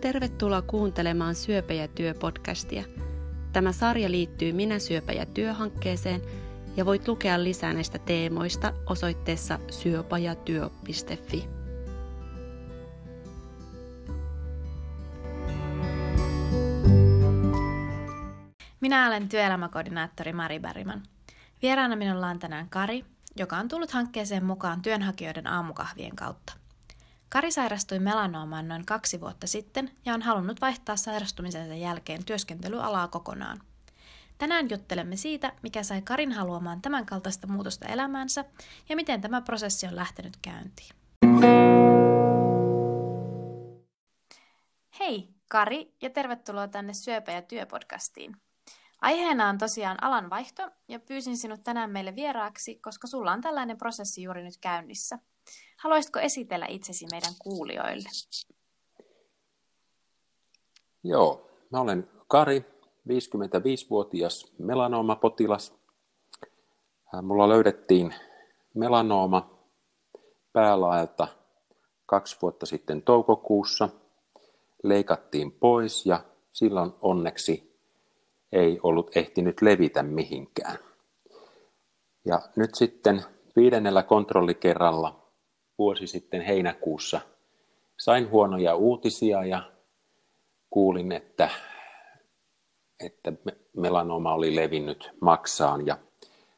Tervetuloa kuuntelemaan Syöpä ja työ podcastia. Tämä sarja liittyy Minä syöpä ja työ-hankkeeseen ja voit lukea lisää näistä teemoista osoitteessa syöpäjatyö.fi. Minä olen työelämäkoordinaattori Mari Bergman. Vieraana minulla on tänään Kari, joka on tullut hankkeeseen mukaan työnhakijoiden aamukahvien kautta. Kari sairastui melanoomaan noin kaksi vuotta sitten ja on halunnut vaihtaa sairastumisensa jälkeen työskentelyalaa kokonaan. Tänään juttelemme siitä, mikä sai Karin haluamaan tämän kaltaista muutosta elämäänsä ja miten tämä prosessi on lähtenyt käyntiin. Hei, Kari, ja tervetuloa tänne Syöpä- ja työpodcastiin. Aiheena on tosiaan alanvaihto, ja pyysin sinut tänään meille vieraaksi, koska sulla on tällainen prosessi juuri nyt käynnissä – Haluaisitko esitellä itsesi meidän kuulijoille? Joo, mä olen Kari, 55-vuotias melanooma-potilas. Mulla löydettiin melanooma päälaelta kaksi vuotta sitten toukokuussa. Leikattiin pois ja silloin onneksi ei ollut ehtinyt levitä mihinkään. Ja nyt sitten viidennellä kontrollikerralla vuosi sitten heinäkuussa sain huonoja uutisia ja kuulin, että, että melanoma oli levinnyt maksaan ja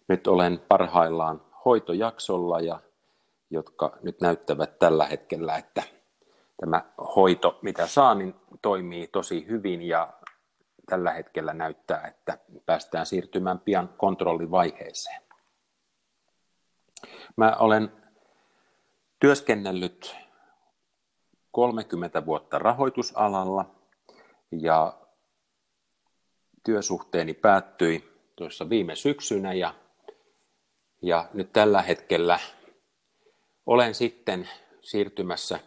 nyt olen parhaillaan hoitojaksolla, ja, jotka nyt näyttävät tällä hetkellä, että tämä hoito, mitä saan, niin toimii tosi hyvin ja tällä hetkellä näyttää, että päästään siirtymään pian kontrollivaiheeseen. Mä olen työskennellyt 30 vuotta rahoitusalalla ja työsuhteeni päättyi tuossa viime syksynä ja, ja nyt tällä hetkellä olen sitten siirtymässä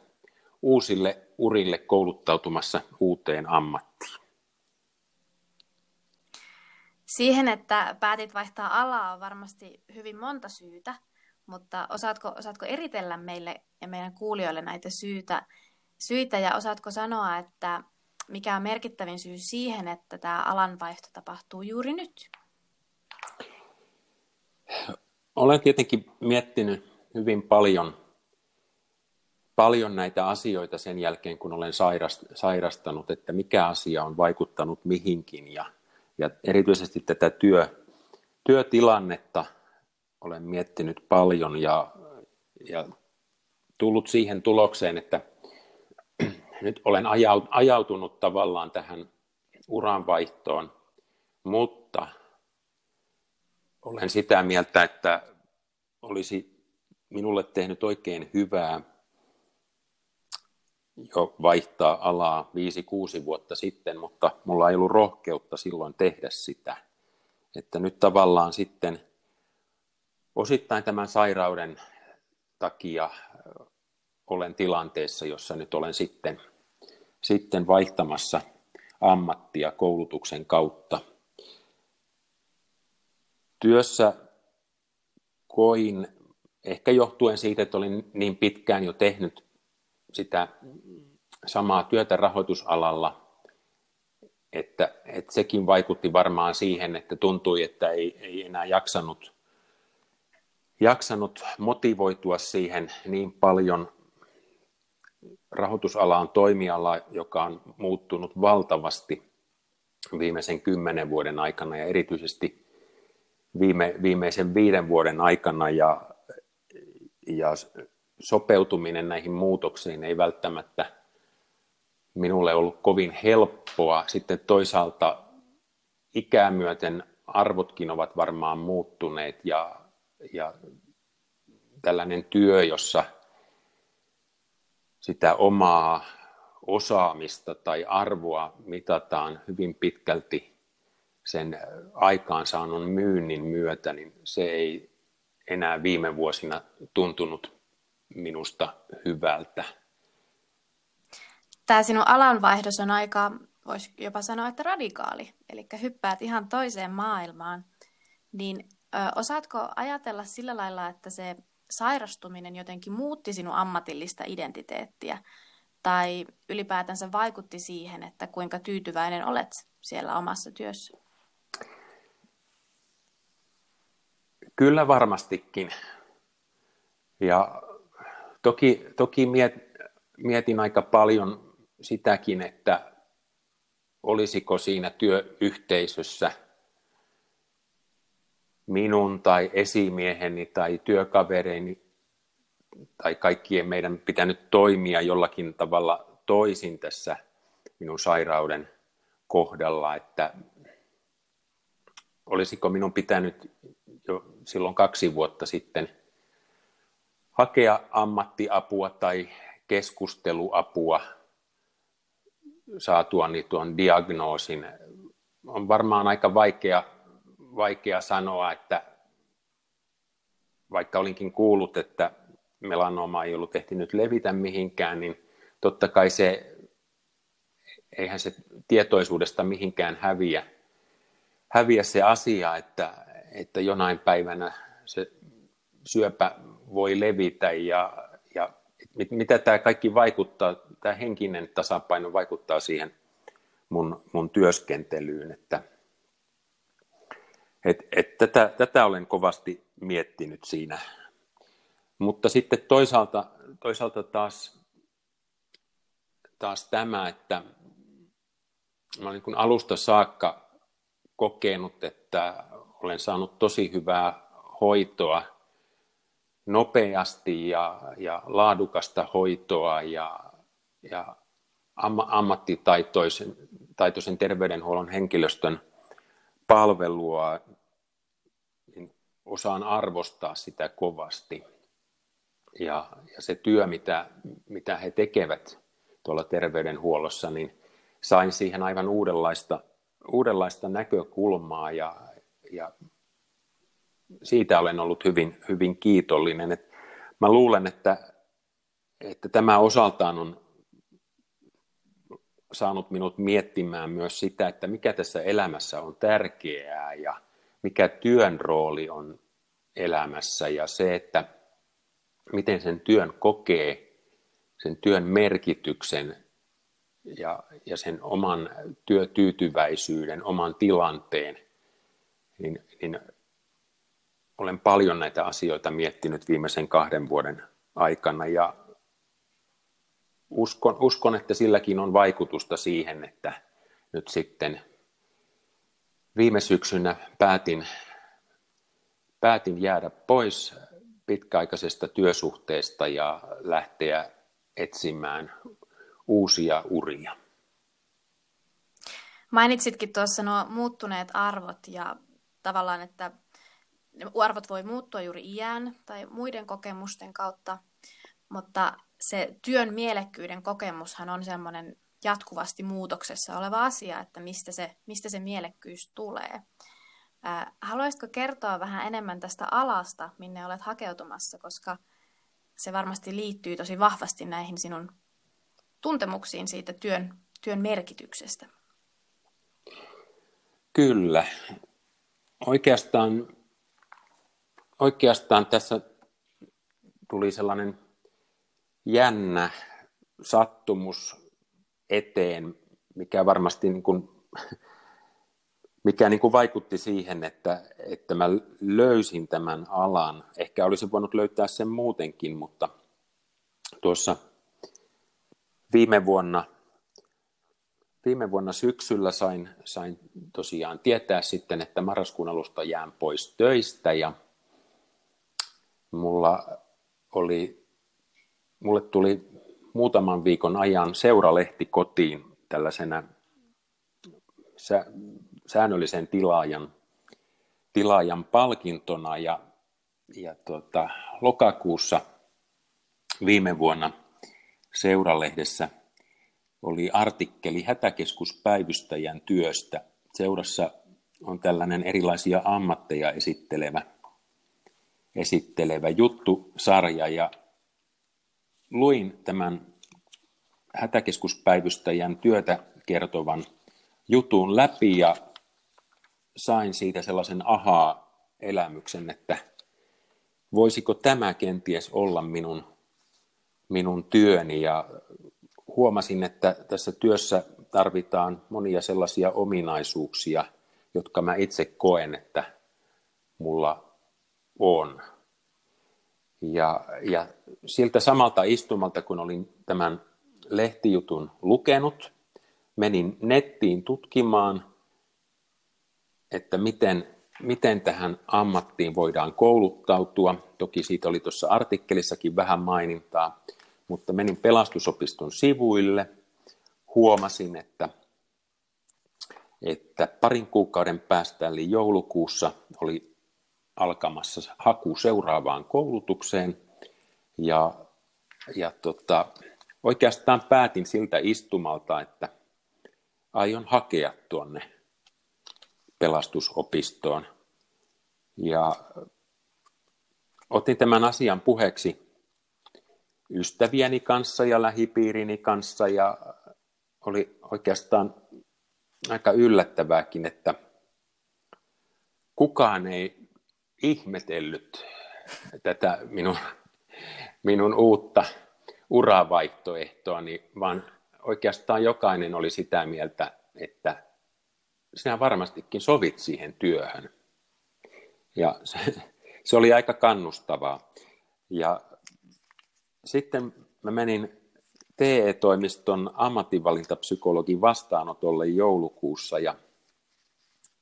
uusille urille kouluttautumassa uuteen ammattiin. Siihen, että päätit vaihtaa alaa, on varmasti hyvin monta syytä. Mutta osaatko, osaatko eritellä meille ja meidän kuulijoille näitä syytä, syitä ja osaatko sanoa, että mikä on merkittävin syy siihen, että tämä alanvaihto tapahtuu juuri nyt? Olen tietenkin miettinyt hyvin paljon, paljon näitä asioita sen jälkeen, kun olen sairastanut, että mikä asia on vaikuttanut mihinkin ja, ja erityisesti tätä työ, työtilannetta olen miettinyt paljon ja, ja tullut siihen tulokseen, että nyt olen ajautunut tavallaan tähän uranvaihtoon, mutta olen sitä mieltä, että olisi minulle tehnyt oikein hyvää jo vaihtaa alaa 5-6 vuotta sitten, mutta mulla ei ollut rohkeutta silloin tehdä sitä. Että nyt tavallaan sitten osittain tämän sairauden takia olen tilanteessa, jossa nyt olen sitten, sitten vaihtamassa ammattia koulutuksen kautta. Työssä koin, ehkä johtuen siitä, että olin niin pitkään jo tehnyt sitä samaa työtä rahoitusalalla, että, että sekin vaikutti varmaan siihen, että tuntui, että ei, ei enää jaksanut jaksanut motivoitua siihen niin paljon. Rahoitusala on toimiala, joka on muuttunut valtavasti viimeisen kymmenen vuoden aikana ja erityisesti viime, viimeisen viiden vuoden aikana ja, ja sopeutuminen näihin muutoksiin ei välttämättä minulle ollut kovin helppoa. Sitten toisaalta ikää myöten arvotkin ovat varmaan muuttuneet ja ja tällainen työ, jossa sitä omaa osaamista tai arvoa mitataan hyvin pitkälti sen aikaansaannon myynnin myötä, niin se ei enää viime vuosina tuntunut minusta hyvältä. Tämä sinun alanvaihdos on aika, voisi jopa sanoa, että radikaali. Eli hyppäät ihan toiseen maailmaan. Niin osaatko ajatella sillä lailla, että se sairastuminen jotenkin muutti sinun ammatillista identiteettiä? tai ylipäätänsä vaikutti siihen, että kuinka tyytyväinen olet siellä omassa työssä? Kyllä varmastikin. Ja toki, toki miet, mietin aika paljon sitäkin, että olisiko siinä työyhteisössä minun tai esimieheni tai työkavereini tai kaikkien meidän pitänyt toimia jollakin tavalla toisin tässä minun sairauden kohdalla, että olisiko minun pitänyt jo silloin kaksi vuotta sitten hakea ammattiapua tai keskusteluapua saatuani tuon diagnoosin. On varmaan aika vaikea, vaikea sanoa, että vaikka olinkin kuullut, että melanoma ei ollut ehtinyt levitä mihinkään, niin totta kai se, eihän se tietoisuudesta mihinkään häviä, häviä se asia, että, että jonain päivänä se syöpä voi levitä ja, ja mitä tämä kaikki vaikuttaa, tämä henkinen tasapaino vaikuttaa siihen mun, mun työskentelyyn, että et, et tätä, tätä olen kovasti miettinyt siinä. Mutta sitten toisaalta, toisaalta taas, taas tämä, että mä olen niin alusta saakka kokenut, että olen saanut tosi hyvää hoitoa nopeasti ja, ja laadukasta hoitoa ja, ja ammattitaitoisen taitoisen terveydenhuollon henkilöstön palvelua, osaan arvostaa sitä kovasti. Ja, ja se työ, mitä, mitä he tekevät tuolla terveydenhuollossa, niin sain siihen aivan uudenlaista, uudenlaista näkökulmaa ja, ja siitä olen ollut hyvin, hyvin kiitollinen. Et mä luulen, että, että tämä osaltaan on saanut minut miettimään myös sitä, että mikä tässä elämässä on tärkeää ja mikä työn rooli on elämässä ja se, että miten sen työn kokee, sen työn merkityksen ja, ja sen oman työtyytyväisyyden, oman tilanteen, niin, niin olen paljon näitä asioita miettinyt viimeisen kahden vuoden aikana ja uskon, uskon, että silläkin on vaikutusta siihen, että nyt sitten viime syksynä päätin, päätin jäädä pois pitkäaikaisesta työsuhteesta ja lähteä etsimään uusia uria. Mainitsitkin tuossa nuo muuttuneet arvot ja tavallaan, että arvot voi muuttua juuri iän tai muiden kokemusten kautta, mutta se työn mielekkyyden kokemushan on semmoinen jatkuvasti muutoksessa oleva asia, että mistä se, mistä se mielekkyys tulee. haluaisitko kertoa vähän enemmän tästä alasta, minne olet hakeutumassa, koska se varmasti liittyy tosi vahvasti näihin sinun tuntemuksiin siitä työn, työn merkityksestä. Kyllä. Oikeastaan, oikeastaan tässä tuli sellainen jännä sattumus eteen, mikä varmasti niin kuin, mikä niin kuin vaikutti siihen, että, että mä löysin tämän alan. Ehkä olisin voinut löytää sen muutenkin, mutta tuossa viime vuonna, viime vuonna syksyllä sain, sain tosiaan tietää sitten, että marraskuun alusta jään pois töistä ja mulla oli mulle tuli muutaman viikon ajan seuralehti kotiin tällaisena sä, säännöllisen tilaajan, tilaajan palkintona ja, ja tuota, lokakuussa viime vuonna seuralehdessä oli artikkeli hätäkeskuspäivystäjän työstä. Seurassa on tällainen erilaisia ammatteja esittelevä, esittelevä juttusarja ja luin tämän hätäkeskuspäivystäjän työtä kertovan jutun läpi ja sain siitä sellaisen ahaa-elämyksen, että voisiko tämä kenties olla minun, minun työni ja huomasin, että tässä työssä tarvitaan monia sellaisia ominaisuuksia, jotka mä itse koen, että mulla on. Ja, ja siltä samalta istumalta, kun olin tämän lehtijutun lukenut, menin nettiin tutkimaan, että miten, miten tähän ammattiin voidaan kouluttautua. Toki siitä oli tuossa artikkelissakin vähän mainintaa, mutta menin pelastusopiston sivuille, huomasin, että, että parin kuukauden päästä, eli joulukuussa, oli alkamassa haku seuraavaan koulutukseen, ja, ja tota, oikeastaan päätin siltä istumalta, että aion hakea tuonne pelastusopistoon. Ja otin tämän asian puheeksi ystävieni kanssa ja lähipiirini kanssa ja oli oikeastaan aika yllättävääkin, että kukaan ei ihmetellyt tätä minun, minun uutta uravaihtoehtoani, vaan oikeastaan jokainen oli sitä mieltä, että sinä varmastikin sovit siihen työhön. Ja se, se oli aika kannustavaa. Ja sitten mä menin TE-toimiston ammatinvalintapsykologin vastaanotolle joulukuussa ja,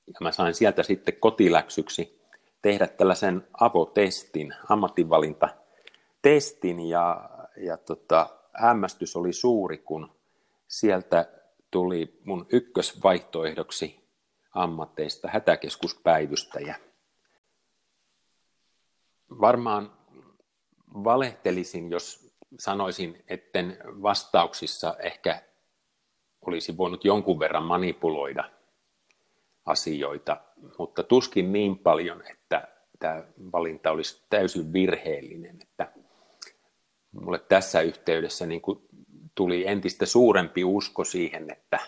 ja mä sain sieltä sitten kotiläksyksi tehdä tällaisen avotestin, ammatinvalintatestin ja, ja tota, hämmästys oli suuri, kun sieltä tuli mun ykkösvaihtoehdoksi ammatteista hätäkeskuspäivystäjä. Varmaan valehtelisin, jos sanoisin, etten vastauksissa ehkä olisi voinut jonkun verran manipuloida asioita, mutta tuskin niin paljon, että tämä valinta olisi täysin virheellinen. Että mulle tässä yhteydessä niin kuin tuli entistä suurempi usko siihen, että,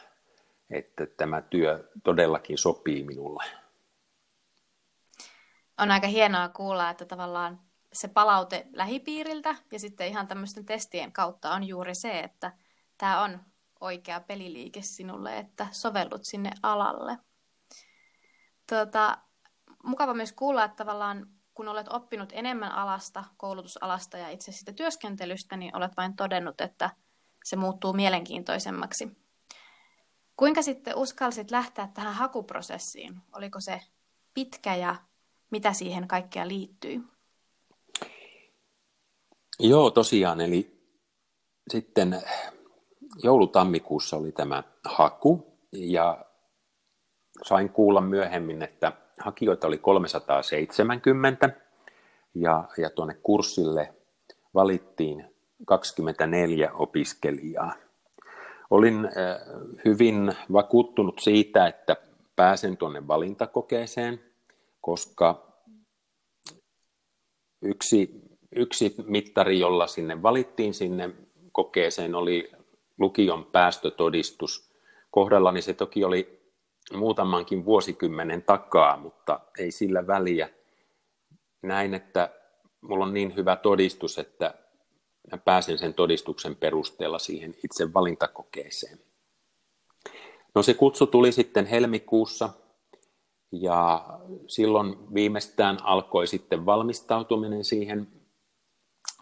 että tämä työ todellakin sopii minulle. On aika hienoa kuulla, että tavallaan se palaute lähipiiriltä ja sitten ihan tämmöisten testien kautta on juuri se, että tämä on oikea peliliike sinulle, että sovellut sinne alalle. Tota, mukava myös kuulla, että tavallaan kun olet oppinut enemmän alasta, koulutusalasta ja itse siitä työskentelystä, niin olet vain todennut, että se muuttuu mielenkiintoisemmaksi. Kuinka sitten uskalsit lähteä tähän hakuprosessiin? Oliko se pitkä ja mitä siihen kaikkea liittyy? Joo, tosiaan. Eli sitten joulutammikuussa oli tämä haku ja sain kuulla myöhemmin, että hakijoita oli 370 ja, ja tuonne kurssille valittiin 24 opiskelijaa. Olin hyvin vakuuttunut siitä, että pääsen tuonne valintakokeeseen, koska yksi, yksi mittari, jolla sinne valittiin sinne kokeeseen, oli lukion päästötodistus. Kohdallani se toki oli muutamankin vuosikymmenen takaa, mutta ei sillä väliä. Näin, että mulla on niin hyvä todistus, että mä pääsen sen todistuksen perusteella siihen itse valintakokeeseen. No se kutsu tuli sitten helmikuussa ja silloin viimeistään alkoi sitten valmistautuminen siihen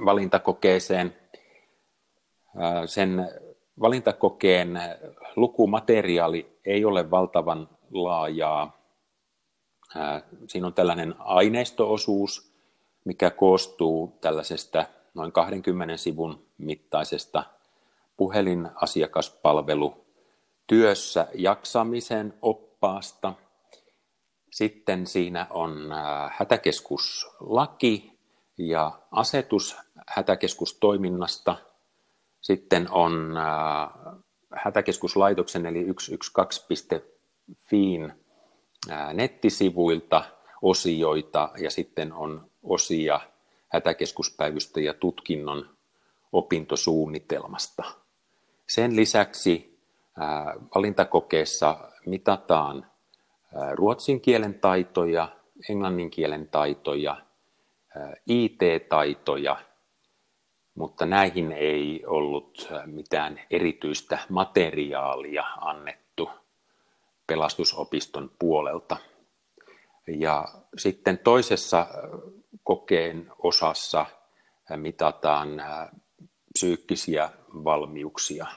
valintakokeeseen. Sen valintakokeen lukumateriaali ei ole valtavan laajaa. Siinä on tällainen aineistoosuus, mikä koostuu tällaisesta noin 20 sivun mittaisesta puhelinasiakaspalvelu työssä jaksamisen oppaasta. Sitten siinä on hätäkeskuslaki ja asetus hätäkeskustoiminnasta. Sitten on hätäkeskuslaitoksen eli 112.fiin nettisivuilta osioita ja sitten on osia hätäkeskuspäivystäjä tutkinnon opintosuunnitelmasta. Sen lisäksi valintakokeessa mitataan ruotsin kielen taitoja, englannin kielen taitoja, IT-taitoja, mutta näihin ei ollut mitään erityistä materiaalia annettu pelastusopiston puolelta. Ja sitten toisessa kokeen osassa mitataan psyykkisiä valmiuksia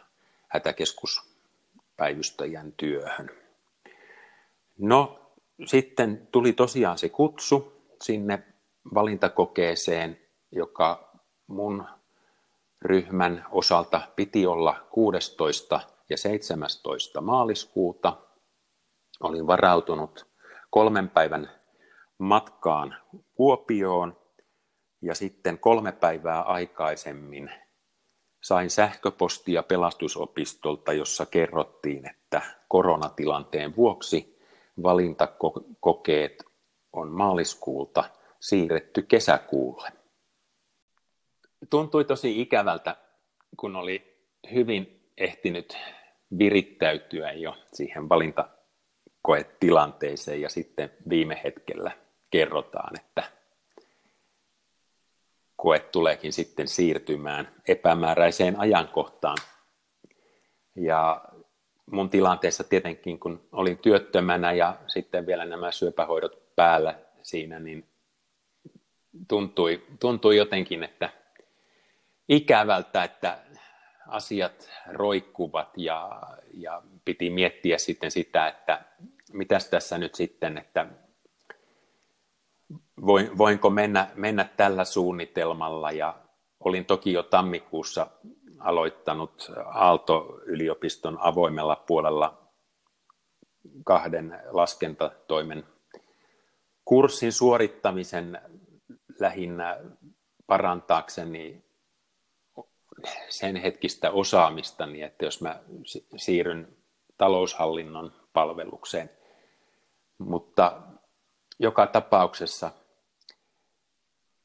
hätäkeskuspäivystäjän työhön. No, sitten tuli tosiaan se kutsu sinne valintakokeeseen, joka mun ryhmän osalta piti olla 16. ja 17. maaliskuuta. Olin varautunut kolmen päivän matkaan Kuopioon ja sitten kolme päivää aikaisemmin sain sähköpostia pelastusopistolta, jossa kerrottiin, että koronatilanteen vuoksi valintakokeet on maaliskuulta siirretty kesäkuulle. Tuntui tosi ikävältä, kun oli hyvin ehtinyt virittäytyä jo siihen valintakoetilanteeseen ja sitten viime hetkellä kerrotaan, että koe tuleekin sitten siirtymään epämääräiseen ajankohtaan. Ja mun tilanteessa tietenkin, kun olin työttömänä ja sitten vielä nämä syöpähoidot päällä siinä, niin tuntui, tuntui jotenkin, että ikävältä, että asiat roikkuvat ja, ja piti miettiä sitten sitä, että mitäs tässä nyt sitten, että voinko mennä, mennä tällä suunnitelmalla. Ja olin toki jo tammikuussa aloittanut Aalto-yliopiston avoimella puolella kahden laskentatoimen kurssin suorittamisen lähinnä parantaakseni sen hetkistä osaamistani, että jos mä siirryn taloushallinnon palvelukseen. Mutta joka tapauksessa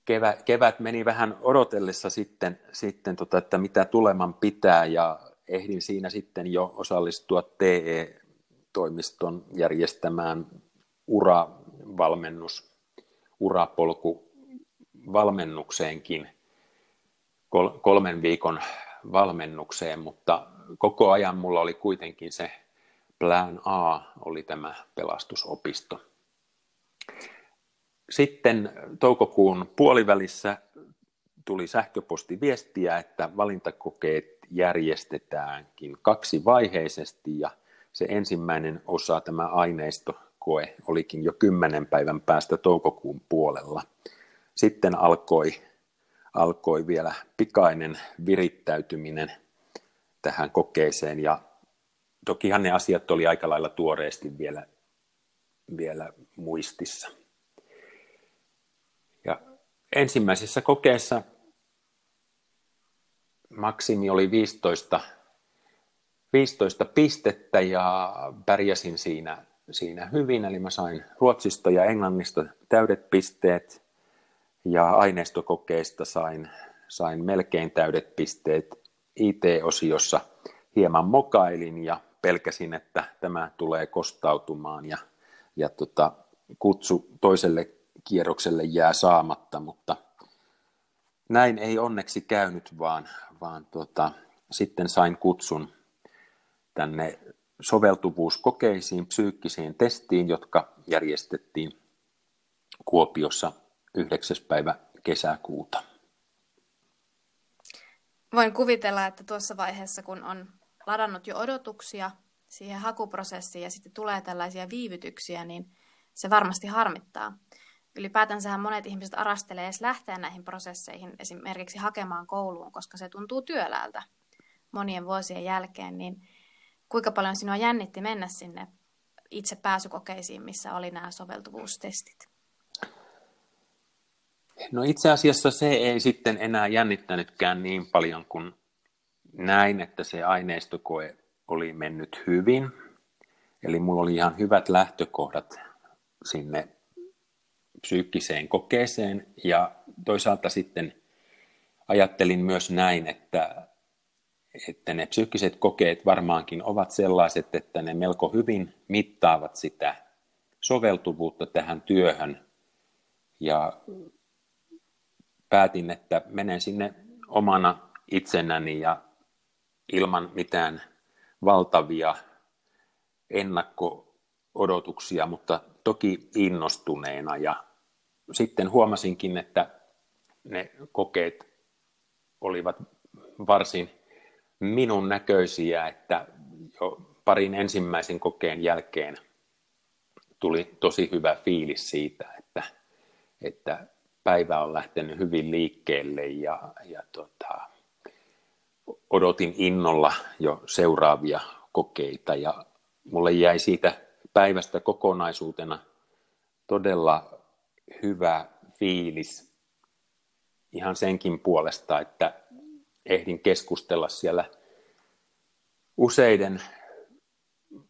kevät, kevät meni vähän odotellessa sitten, sitten tota, että mitä tuleman pitää ja ehdin siinä sitten jo osallistua TE-toimiston järjestämään uravalmennus, urapolku valmennukseenkin kolmen viikon valmennukseen, mutta koko ajan mulla oli kuitenkin se plan A, oli tämä pelastusopisto. Sitten toukokuun puolivälissä tuli sähköpostiviestiä, että valintakokeet järjestetäänkin kaksivaiheisesti ja se ensimmäinen osa, tämä aineistokoe, olikin jo kymmenen päivän päästä toukokuun puolella. Sitten alkoi, alkoi vielä pikainen virittäytyminen tähän kokeeseen. Ja tokihan ne asiat oli aika lailla tuoreesti vielä, vielä muistissa. Ja ensimmäisessä kokeessa maksimi oli 15, 15 pistettä ja pärjäsin siinä, siinä hyvin, eli mä sain ruotsista ja englannista täydet pisteet ja aineistokokeista sain, sain melkein täydet pisteet. IT-osiossa hieman mokailin ja pelkäsin, että tämä tulee kostautumaan ja, ja tota, kutsu toiselle kierrokselle jää saamatta, mutta näin ei onneksi käynyt, vaan, vaan tota, sitten sain kutsun tänne soveltuvuuskokeisiin, psyykkisiin testiin, jotka järjestettiin Kuopiossa 9. päivä kesäkuuta. Voin kuvitella, että tuossa vaiheessa, kun on ladannut jo odotuksia siihen hakuprosessiin ja sitten tulee tällaisia viivytyksiä, niin se varmasti harmittaa. Ylipäätänsähän monet ihmiset arastelee edes lähteä näihin prosesseihin, esimerkiksi hakemaan kouluun, koska se tuntuu työläältä monien vuosien jälkeen, niin kuinka paljon sinua jännitti mennä sinne itse pääsykokeisiin, missä oli nämä soveltuvuustestit? No itse asiassa se ei sitten enää jännittänytkään niin paljon kuin näin, että se aineistokoe oli mennyt hyvin. Eli mulla oli ihan hyvät lähtökohdat sinne psyykkiseen kokeeseen ja toisaalta sitten ajattelin myös näin, että, että ne psyykkiset kokeet varmaankin ovat sellaiset, että ne melko hyvin mittaavat sitä soveltuvuutta tähän työhön ja päätin, että menen sinne omana itsenäni ja ilman mitään valtavia ennakko-odotuksia, mutta toki innostuneena. Ja sitten huomasinkin, että ne kokeet olivat varsin minun näköisiä, että jo parin ensimmäisen kokeen jälkeen tuli tosi hyvä fiilis siitä, että, että päivä on lähtenyt hyvin liikkeelle ja, ja tota, odotin innolla jo seuraavia kokeita ja mulle jäi siitä päivästä kokonaisuutena todella hyvä fiilis ihan senkin puolesta, että ehdin keskustella siellä useiden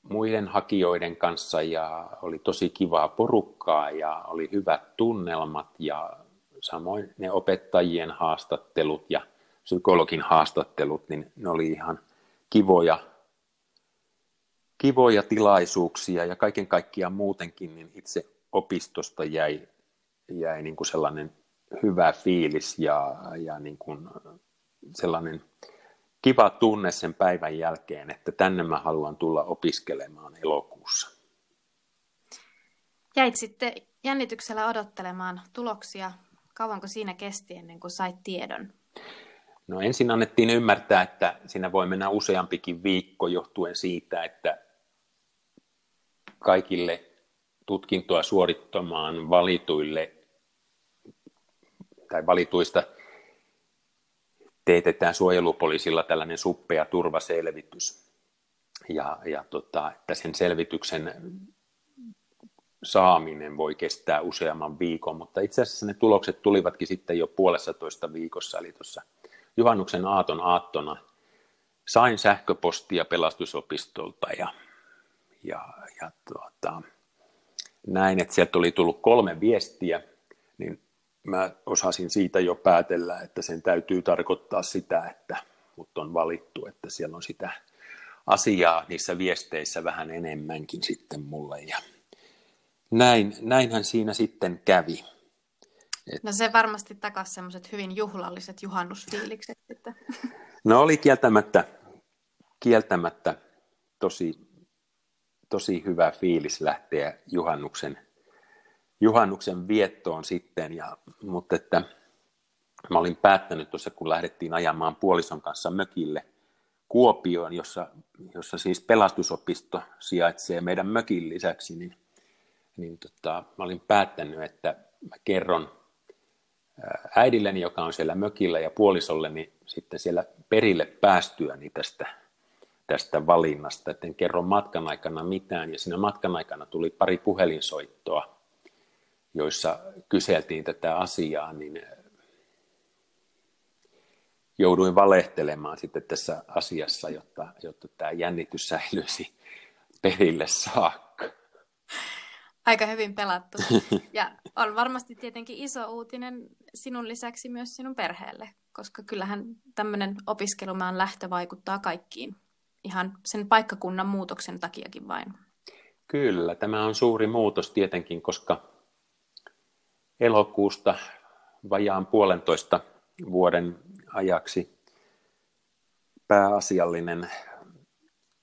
muiden hakijoiden kanssa ja oli tosi kivaa porukkaa ja oli hyvät tunnelmat ja samoin ne opettajien haastattelut ja psykologin haastattelut, niin ne oli ihan kivoja, kivoja tilaisuuksia ja kaiken kaikkiaan muutenkin niin itse opistosta jäi, jäi niin kuin sellainen hyvä fiilis ja, ja niin kuin sellainen kiva tunne sen päivän jälkeen, että tänne mä haluan tulla opiskelemaan elokuussa. Jäit sitten jännityksellä odottelemaan tuloksia. Kauanko siinä kesti ennen kuin sait tiedon? No ensin annettiin ymmärtää, että siinä voi mennä useampikin viikko johtuen siitä, että kaikille tutkintoa suorittamaan valituille tai valituista teetetään suojelupoliisilla tällainen suppea turvaselvitys. Ja, ja tota, että sen selvityksen saaminen voi kestää useamman viikon, mutta itse asiassa ne tulokset tulivatkin sitten jo puolessa toista viikossa, eli tuossa juhannuksen aaton aattona sain sähköpostia pelastusopistolta ja, ja, ja tuota, näin, että sieltä oli tullut kolme viestiä, niin mä osasin siitä jo päätellä, että sen täytyy tarkoittaa sitä, että mut on valittu, että siellä on sitä asiaa niissä viesteissä vähän enemmänkin sitten mulle. Ja näin, näinhän siinä sitten kävi. Et... No se varmasti takasi semmoiset hyvin juhlalliset juhannusfiilikset sitten. No oli kieltämättä, kieltämättä tosi, tosi hyvä fiilis lähteä juhannuksen, juhannuksen viettoon sitten, ja, mutta että mä olin päättänyt tuossa, kun lähdettiin ajamaan puolison kanssa mökille Kuopioon, jossa, jossa siis pelastusopisto sijaitsee meidän mökin lisäksi, niin, niin tota, mä olin päättänyt, että mä kerron äidilleni, joka on siellä mökillä, ja puolisolleni sitten siellä perille päästyäni tästä, tästä valinnasta. Et en kerro matkan aikana mitään, ja siinä matkan aikana tuli pari puhelinsoittoa, joissa kyseltiin tätä asiaa, niin jouduin valehtelemaan sitten tässä asiassa, jotta, jotta tämä jännitys säilyisi perille saakka. Aika hyvin pelattu. Ja on varmasti tietenkin iso uutinen sinun lisäksi myös sinun perheelle, koska kyllähän tämmöinen opiskelumaan lähtö vaikuttaa kaikkiin, ihan sen paikkakunnan muutoksen takiakin vain. Kyllä, tämä on suuri muutos tietenkin, koska elokuusta vajaan puolentoista vuoden ajaksi pääasiallinen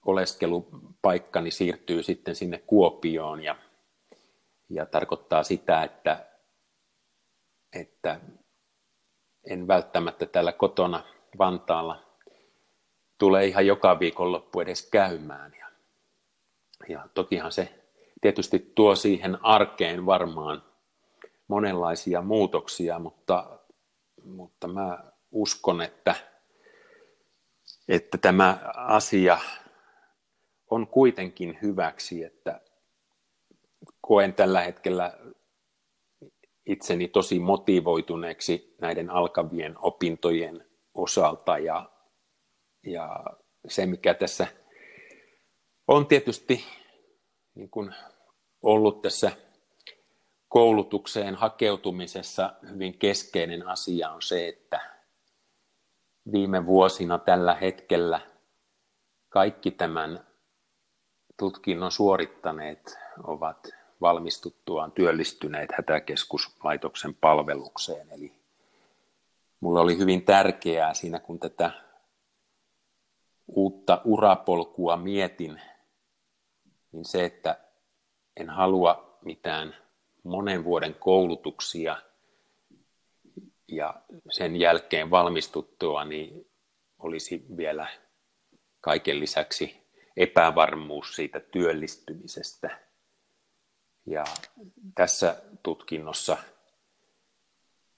oleskelupaikkani siirtyy sitten sinne Kuopioon ja ja tarkoittaa sitä, että, että en välttämättä täällä kotona Vantaalla tule ihan joka viikonloppu edes käymään. Ja, ja tokihan se tietysti tuo siihen arkeen varmaan monenlaisia muutoksia, mutta, mutta mä uskon, että, että tämä asia on kuitenkin hyväksi, että koen tällä hetkellä itseni tosi motivoituneeksi näiden alkavien opintojen osalta. Ja, ja se, mikä tässä on tietysti niin kuin ollut tässä koulutukseen hakeutumisessa hyvin keskeinen asia on se, että viime vuosina tällä hetkellä kaikki tämän tutkinnon suorittaneet ovat valmistuttuaan työllistyneet hätäkeskuslaitoksen palvelukseen. Eli, mulle oli hyvin tärkeää siinä, kun tätä uutta urapolkua mietin, niin se, että en halua mitään monen vuoden koulutuksia ja sen jälkeen valmistuttua, niin olisi vielä kaiken lisäksi epävarmuus siitä työllistymisestä. Ja tässä tutkinnossa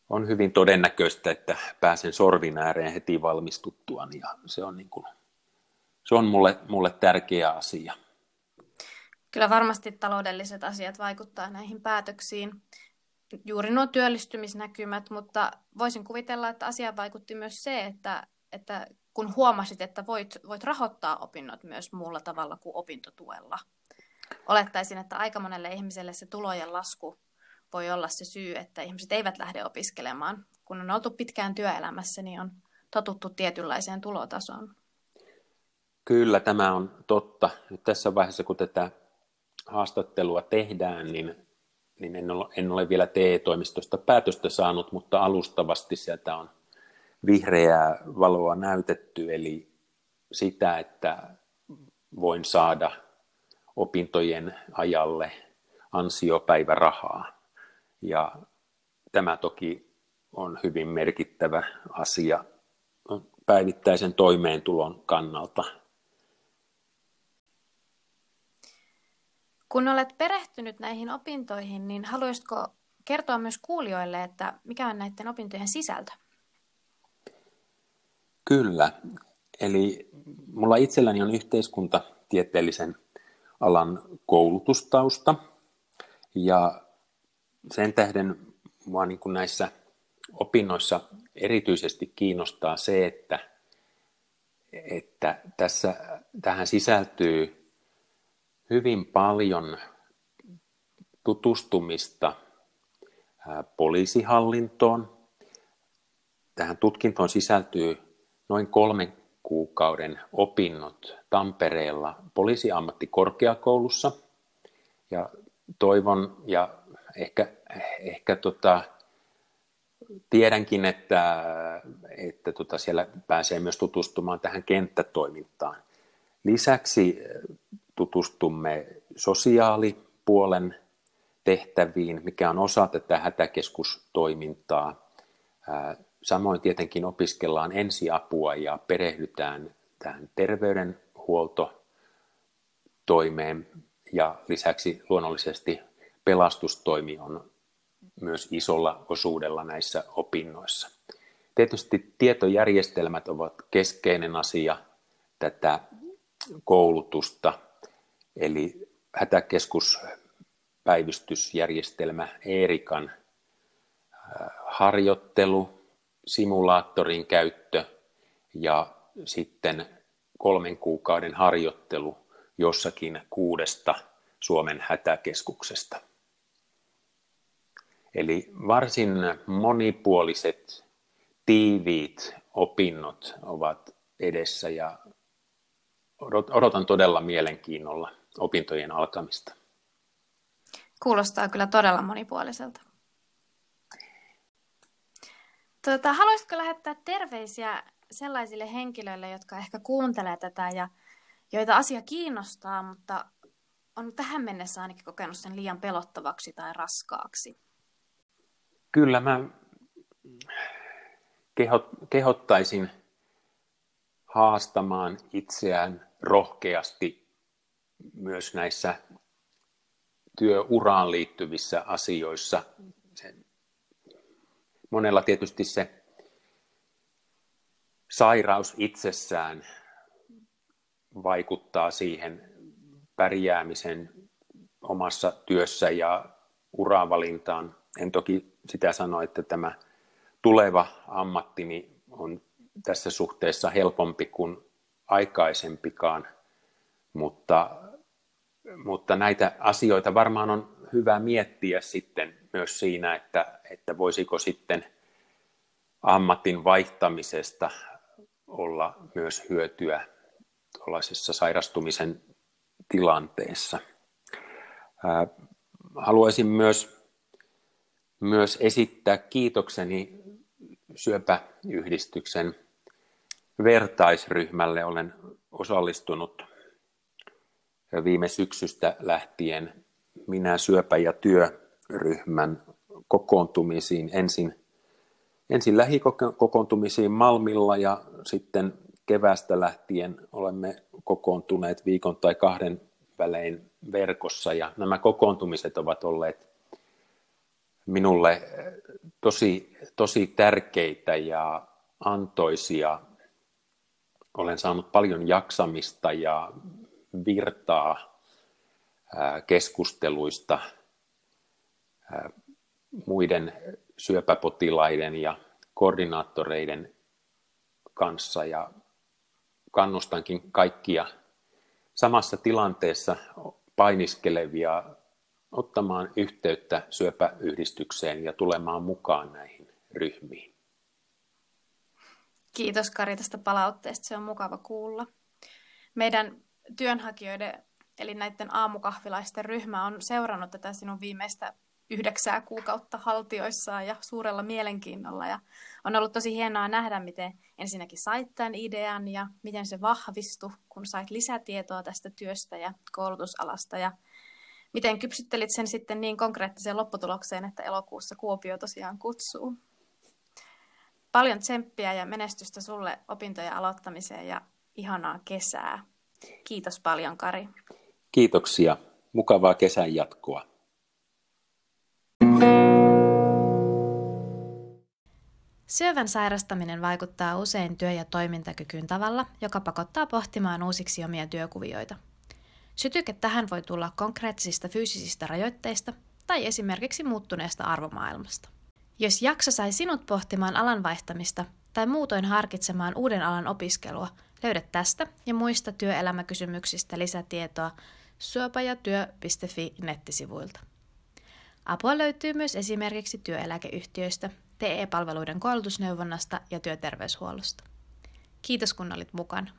on hyvin todennäköistä, että pääsen sorvin ääreen heti valmistuttua, ja se on, niin kuin, se on mulle, mulle tärkeä asia. Kyllä varmasti taloudelliset asiat vaikuttaa näihin päätöksiin, juuri nuo työllistymisnäkymät, mutta voisin kuvitella, että asia vaikutti myös se, että, että kun huomasit, että voit, voit rahoittaa opinnot myös muulla tavalla kuin opintotuella. Olettaisin, että aika monelle ihmiselle se tulojen lasku voi olla se syy, että ihmiset eivät lähde opiskelemaan. Kun on oltu pitkään työelämässä, niin on totuttu tietynlaiseen tulotasoon. Kyllä, tämä on totta. Nyt tässä vaiheessa, kun tätä haastattelua tehdään, niin, niin en, ole, en ole vielä TE-toimistosta päätöstä saanut, mutta alustavasti sieltä on vihreää valoa näytetty, eli sitä, että voin saada opintojen ajalle ansiopäivärahaa. Ja tämä toki on hyvin merkittävä asia päivittäisen toimeentulon kannalta. Kun olet perehtynyt näihin opintoihin, niin haluaisitko kertoa myös kuulijoille, että mikä on näiden opintojen sisältö? Kyllä. Eli mulla itselläni on yhteiskuntatieteellisen alan koulutustausta. Ja sen tähden mua niin kuin näissä opinnoissa erityisesti kiinnostaa se, että, että tässä, tähän sisältyy hyvin paljon tutustumista poliisihallintoon. Tähän tutkintoon sisältyy noin kolmen kuukauden opinnot Tampereella poliisiammattikorkeakoulussa. Ja toivon ja ehkä, ehkä tota, tiedänkin, että, että tota siellä pääsee myös tutustumaan tähän kenttätoimintaan. Lisäksi tutustumme sosiaalipuolen tehtäviin, mikä on osa tätä hätäkeskustoimintaa. Samoin tietenkin opiskellaan ensiapua ja perehdytään tähän terveydenhuoltotoimeen ja lisäksi luonnollisesti pelastustoimi on myös isolla osuudella näissä opinnoissa. Tietysti tietojärjestelmät ovat keskeinen asia tätä koulutusta, eli hätäkeskuspäivystysjärjestelmä Eerikan harjoittelu, simulaattorin käyttö ja sitten kolmen kuukauden harjoittelu jossakin kuudesta Suomen hätäkeskuksesta. Eli varsin monipuoliset, tiiviit opinnot ovat edessä ja odotan todella mielenkiinnolla opintojen alkamista. Kuulostaa kyllä todella monipuoliselta. Tuota, haluaisitko lähettää terveisiä sellaisille henkilöille, jotka ehkä kuuntelee tätä ja joita asia kiinnostaa, mutta on tähän mennessä ainakin kokenut sen liian pelottavaksi tai raskaaksi? Kyllä mä kehottaisin haastamaan itseään rohkeasti myös näissä työuraan liittyvissä asioissa. Monella tietysti se sairaus itsessään vaikuttaa siihen pärjäämisen omassa työssä ja uravalintaan. En toki sitä sano, että tämä tuleva ammattini on tässä suhteessa helpompi kuin aikaisempikaan, mutta, mutta näitä asioita varmaan on hyvä miettiä sitten myös siinä, että, että voisiko sitten ammatin vaihtamisesta olla myös hyötyä tuollaisessa sairastumisen tilanteessa. Haluaisin myös, myös esittää kiitokseni syöpäyhdistyksen vertaisryhmälle. Olen osallistunut viime syksystä lähtien minä syöpä- ja työryhmän kokoontumisiin ensin, ensin lähikokoontumisiin Malmilla ja sitten kevästä lähtien olemme kokoontuneet viikon tai kahden välein verkossa ja nämä kokoontumiset ovat olleet minulle tosi, tosi tärkeitä ja antoisia. Olen saanut paljon jaksamista ja virtaa keskusteluista muiden syöpäpotilaiden ja koordinaattoreiden kanssa ja kannustankin kaikkia samassa tilanteessa painiskelevia ottamaan yhteyttä syöpäyhdistykseen ja tulemaan mukaan näihin ryhmiin. Kiitos Kari tästä palautteesta, se on mukava kuulla. Meidän työnhakijoiden, eli näiden aamukahvilaisten ryhmä on seurannut tätä sinun viimeistä yhdeksää kuukautta haltioissaan ja suurella mielenkiinnolla. Ja on ollut tosi hienoa nähdä, miten ensinnäkin sait tämän idean ja miten se vahvistui, kun sait lisätietoa tästä työstä ja koulutusalasta. Ja miten kypsyttelit sen sitten niin konkreettiseen lopputulokseen, että elokuussa Kuopio tosiaan kutsuu. Paljon tsemppiä ja menestystä sulle opintojen aloittamiseen ja ihanaa kesää. Kiitos paljon, Kari. Kiitoksia. Mukavaa kesän jatkoa. Syövän sairastaminen vaikuttaa usein työ- ja toimintakykyyn tavalla, joka pakottaa pohtimaan uusiksi omia työkuvioita. Sytyke tähän voi tulla konkreettisista fyysisistä rajoitteista tai esimerkiksi muuttuneesta arvomaailmasta. Jos jakso sai sinut pohtimaan alan vaihtamista tai muutoin harkitsemaan uuden alan opiskelua, löydät tästä ja muista työelämäkysymyksistä lisätietoa syöpäjätyö.fi nettisivuilta. Apua löytyy myös esimerkiksi työeläkeyhtiöistä, TE-palveluiden koulutusneuvonnasta ja työterveyshuollosta. Kiitos kun olit mukana.